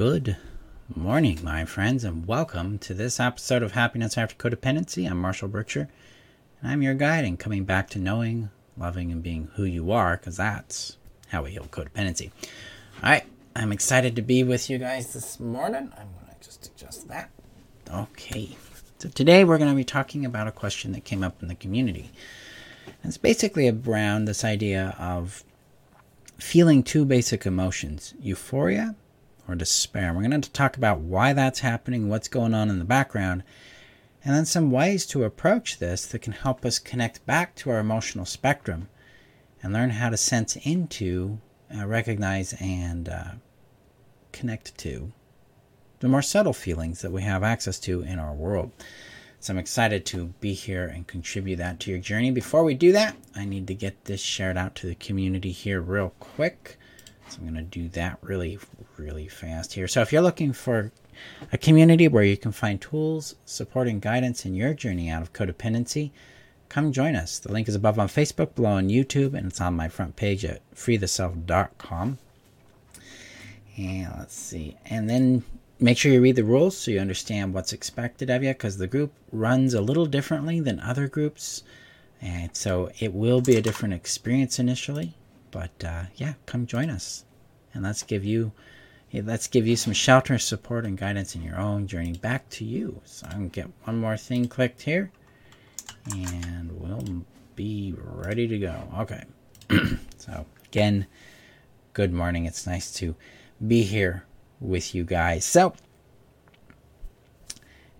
Good morning, my friends, and welcome to this episode of Happiness After Codependency. I'm Marshall Burtcher, and I'm your guide in coming back to knowing, loving, and being who you are, because that's how we heal codependency. All right, I'm excited to be with you guys this morning. I'm going to just adjust that. Okay, so today we're going to be talking about a question that came up in the community. It's basically around this idea of feeling two basic emotions euphoria or despair. We're going to talk about why that's happening, what's going on in the background, and then some ways to approach this that can help us connect back to our emotional spectrum and learn how to sense into, uh, recognize, and uh, connect to the more subtle feelings that we have access to in our world. So I'm excited to be here and contribute that to your journey. Before we do that, I need to get this shared out to the community here real quick. So I'm going to do that really, really fast here. So if you're looking for a community where you can find tools, support, and guidance in your journey out of codependency, come join us. The link is above on Facebook, below on YouTube, and it's on my front page at freetheself.com. And let's see. And then make sure you read the rules so you understand what's expected of you because the group runs a little differently than other groups. And so it will be a different experience initially. But uh, yeah, come join us. And let's give you let's give you some shelter, support, and guidance in your own journey back to you. So I'm gonna get one more thing clicked here. And we'll be ready to go. Okay. so again, good morning. It's nice to be here with you guys. So,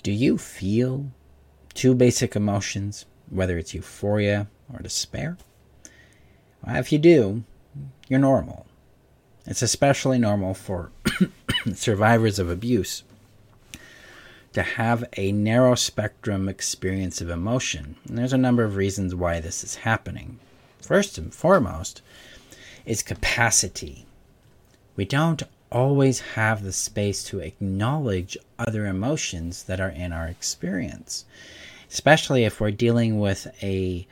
do you feel two basic emotions, whether it's euphoria or despair? Well, if you do, you're normal. It's especially normal for survivors of abuse to have a narrow spectrum experience of emotion. And there's a number of reasons why this is happening. First and foremost is capacity. We don't always have the space to acknowledge other emotions that are in our experience, especially if we're dealing with a,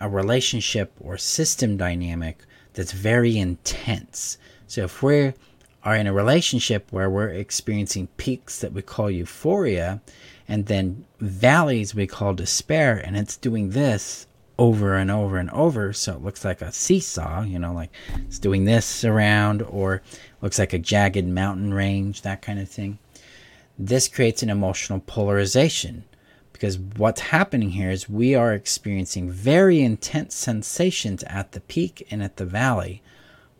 a relationship or system dynamic that's very intense. So if we are in a relationship where we're experiencing peaks that we call euphoria and then valleys we call despair, and it's doing this over and over and over. So it looks like a seesaw, you know, like it's doing this around or looks like a jagged mountain range, that kind of thing. This creates an emotional polarization because what's happening here is we are experiencing very intense sensations at the peak and at the valley.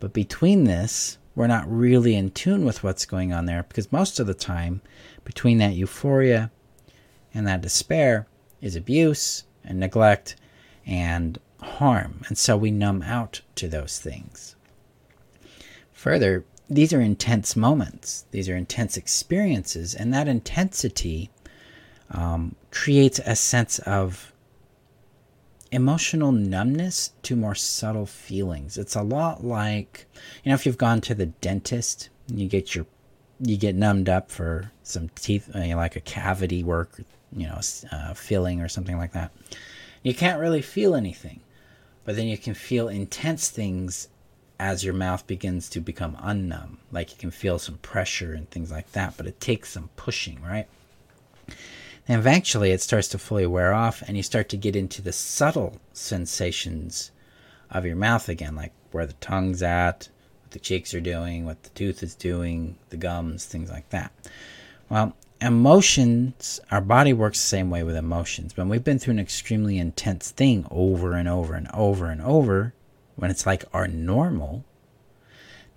But between this, we're not really in tune with what's going on there because most of the time, between that euphoria and that despair, is abuse and neglect and harm. And so we numb out to those things. Further, these are intense moments, these are intense experiences, and that intensity um, creates a sense of emotional numbness to more subtle feelings. It's a lot like, you know, if you've gone to the dentist, you get your you get numbed up for some teeth, know, like a cavity work, you know, uh, filling or something like that. You can't really feel anything, but then you can feel intense things as your mouth begins to become unnumb. Like you can feel some pressure and things like that, but it takes some pushing, right? And eventually it starts to fully wear off, and you start to get into the subtle sensations of your mouth again, like where the tongue's at, what the cheeks are doing, what the tooth is doing, the gums, things like that. Well, emotions, our body works the same way with emotions. When we've been through an extremely intense thing over and over and over and over, when it's like our normal,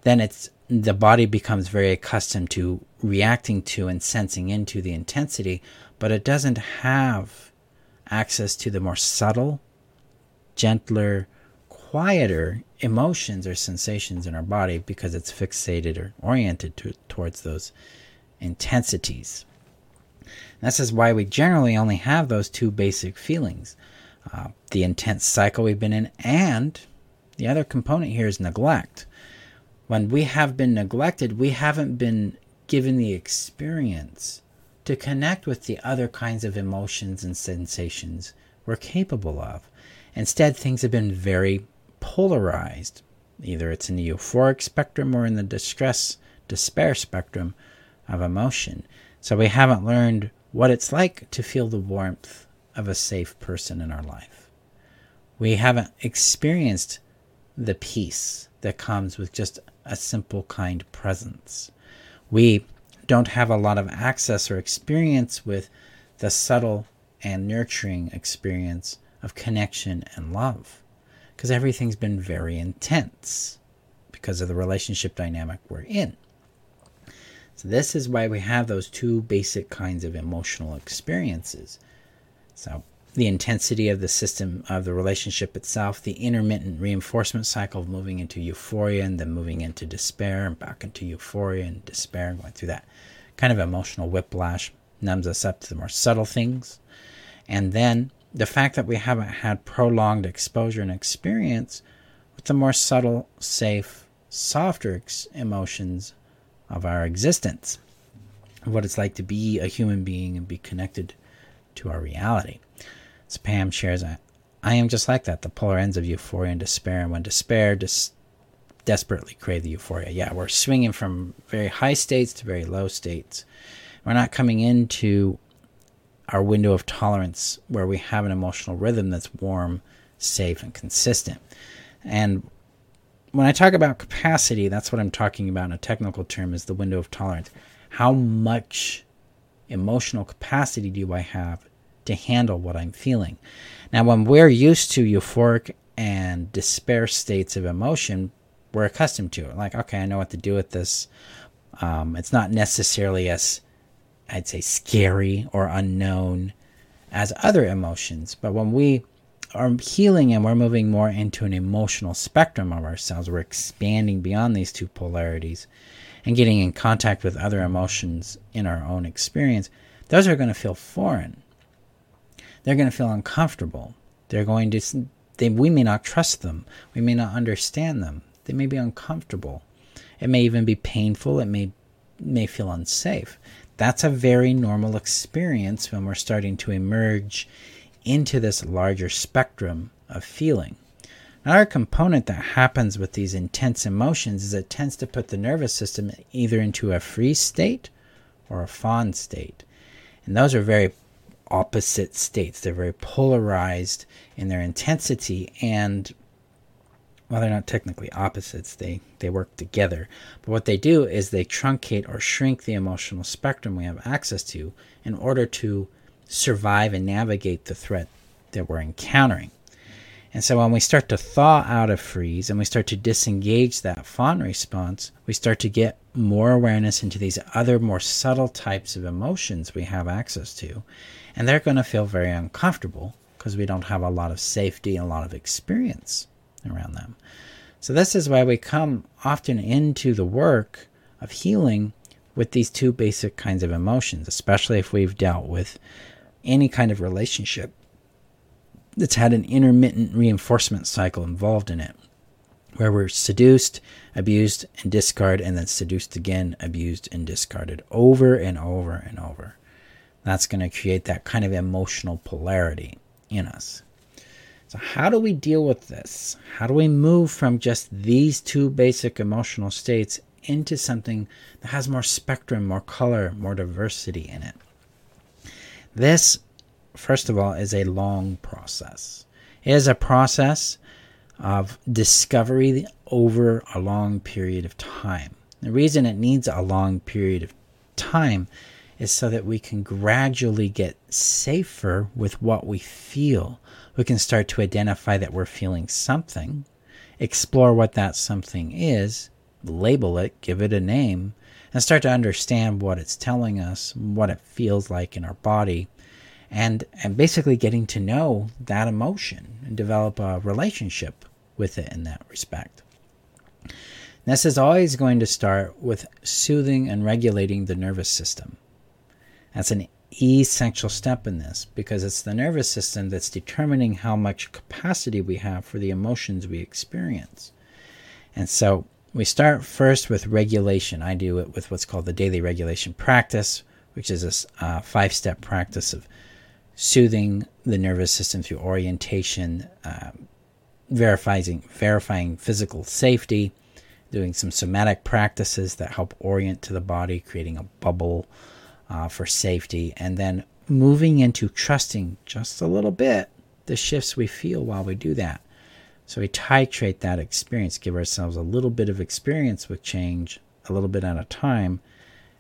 then it's the body becomes very accustomed to reacting to and sensing into the intensity, but it doesn't have access to the more subtle, gentler, quieter emotions or sensations in our body because it's fixated or oriented to, towards those intensities. This is why we generally only have those two basic feelings uh, the intense cycle we've been in, and the other component here is neglect. When we have been neglected, we haven't been given the experience to connect with the other kinds of emotions and sensations we're capable of. Instead, things have been very polarized. Either it's in the euphoric spectrum or in the distress, despair spectrum of emotion. So we haven't learned what it's like to feel the warmth of a safe person in our life. We haven't experienced the peace that comes with just a simple, kind presence. We don't have a lot of access or experience with the subtle and nurturing experience of connection and love because everything's been very intense because of the relationship dynamic we're in. So, this is why we have those two basic kinds of emotional experiences. So, the intensity of the system of the relationship itself, the intermittent reinforcement cycle of moving into euphoria and then moving into despair and back into euphoria and despair and going through that kind of emotional whiplash numbs us up to the more subtle things. And then the fact that we haven't had prolonged exposure and experience with the more subtle, safe, softer ex- emotions of our existence, of what it's like to be a human being and be connected to our reality. So Pam shares, I am just like that, the polar ends of euphoria and despair. And when despair just desperately crave the euphoria. Yeah, we're swinging from very high states to very low states. We're not coming into our window of tolerance where we have an emotional rhythm that's warm, safe, and consistent. And when I talk about capacity, that's what I'm talking about in a technical term is the window of tolerance. How much emotional capacity do I have to handle what I'm feeling. Now, when we're used to euphoric and despair states of emotion, we're accustomed to it. Like, okay, I know what to do with this. Um, it's not necessarily as, I'd say, scary or unknown as other emotions. But when we are healing and we're moving more into an emotional spectrum of ourselves, we're expanding beyond these two polarities and getting in contact with other emotions in our own experience, those are going to feel foreign they're going to feel uncomfortable. They're going to, they, we may not trust them. We may not understand them. They may be uncomfortable. It may even be painful. It may, may feel unsafe. That's a very normal experience when we're starting to emerge into this larger spectrum of feeling. Another component that happens with these intense emotions is it tends to put the nervous system either into a freeze state or a fawn state. And those are very opposite states. They're very polarized in their intensity and well they're not technically opposites. They they work together. But what they do is they truncate or shrink the emotional spectrum we have access to in order to survive and navigate the threat that we're encountering and so when we start to thaw out of freeze and we start to disengage that fawn response we start to get more awareness into these other more subtle types of emotions we have access to and they're going to feel very uncomfortable because we don't have a lot of safety and a lot of experience around them. So, this is why we come often into the work of healing with these two basic kinds of emotions, especially if we've dealt with any kind of relationship that's had an intermittent reinforcement cycle involved in it, where we're seduced, abused, and discarded, and then seduced again, abused, and discarded over and over and over. That's going to create that kind of emotional polarity in us. So, how do we deal with this? How do we move from just these two basic emotional states into something that has more spectrum, more color, more diversity in it? This, first of all, is a long process. It is a process of discovery over a long period of time. The reason it needs a long period of time is so that we can gradually get safer with what we feel. We can start to identify that we're feeling something, explore what that something is, label it, give it a name, and start to understand what it's telling us, what it feels like in our body, and, and basically getting to know that emotion and develop a relationship with it in that respect. This is always going to start with soothing and regulating the nervous system. That's an essential step in this because it's the nervous system that's determining how much capacity we have for the emotions we experience. And so we start first with regulation. I do it with what's called the daily regulation practice, which is a uh, five step practice of soothing the nervous system through orientation, uh, verifying, verifying physical safety, doing some somatic practices that help orient to the body, creating a bubble uh, for safety, and then moving into trusting just a little bit the shifts we feel while we do that. So we titrate that experience, give ourselves a little bit of experience with change, a little bit at a time,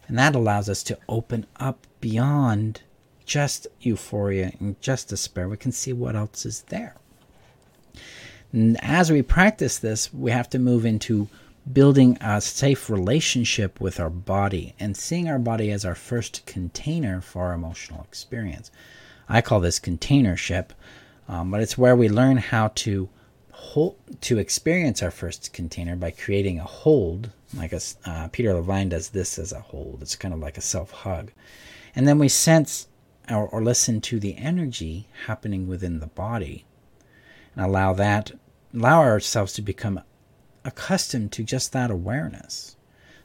and that allows us to open up beyond just euphoria and just despair. We can see what else is there. And as we practice this, we have to move into building a safe relationship with our body and seeing our body as our first container for our emotional experience. I call this containership, um, but it's where we learn how to hold, to experience our first container by creating a hold. Like a, uh, Peter Levine does this as a hold. It's kind of like a self hug, and then we sense or, or listen to the energy happening within the body, and allow that allow ourselves to become accustomed to just that awareness.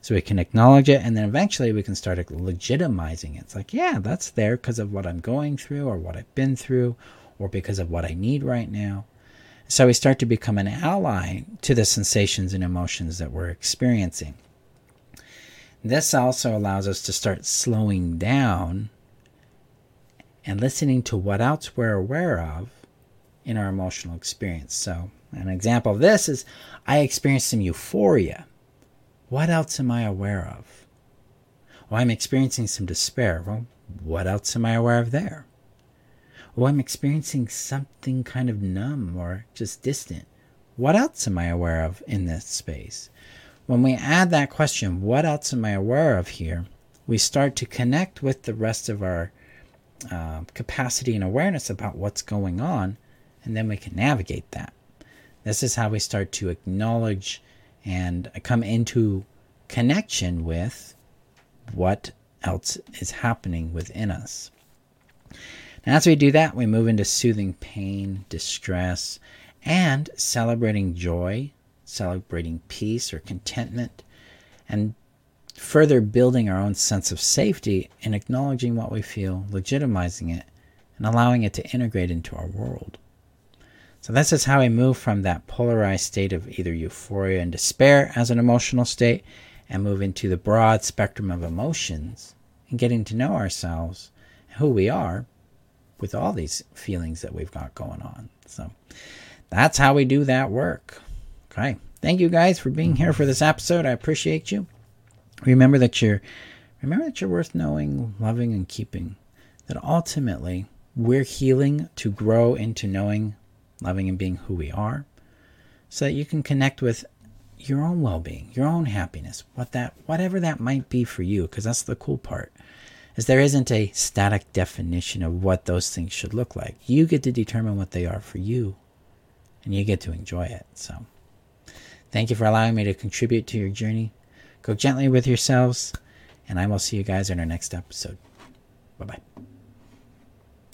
So we can acknowledge it and then eventually we can start legitimizing it. It's like, yeah, that's there because of what I'm going through or what I've been through or because of what I need right now. So we start to become an ally to the sensations and emotions that we're experiencing. This also allows us to start slowing down and listening to what else we're aware of in our emotional experience. So an example of this is I experienced some euphoria. What else am I aware of? Well, I'm experiencing some despair. Well, what else am I aware of there? Well, I'm experiencing something kind of numb or just distant. What else am I aware of in this space? When we add that question, what else am I aware of here? We start to connect with the rest of our uh, capacity and awareness about what's going on, and then we can navigate that. This is how we start to acknowledge and come into connection with what else is happening within us. Now, as we do that, we move into soothing pain, distress, and celebrating joy, celebrating peace or contentment, and further building our own sense of safety and acknowledging what we feel, legitimizing it, and allowing it to integrate into our world. So this is how we move from that polarized state of either euphoria and despair as an emotional state and move into the broad spectrum of emotions and getting to know ourselves, who we are, with all these feelings that we've got going on. So that's how we do that work. Okay. Thank you guys for being here for this episode. I appreciate you. Remember that you're remember that you're worth knowing, loving, and keeping. That ultimately we're healing to grow into knowing loving and being who we are, so that you can connect with your own well-being, your own happiness, what that whatever that might be for you because that's the cool part. Is there isn't a static definition of what those things should look like. You get to determine what they are for you and you get to enjoy it. So, thank you for allowing me to contribute to your journey. Go gently with yourselves, and I will see you guys in our next episode. Bye bye.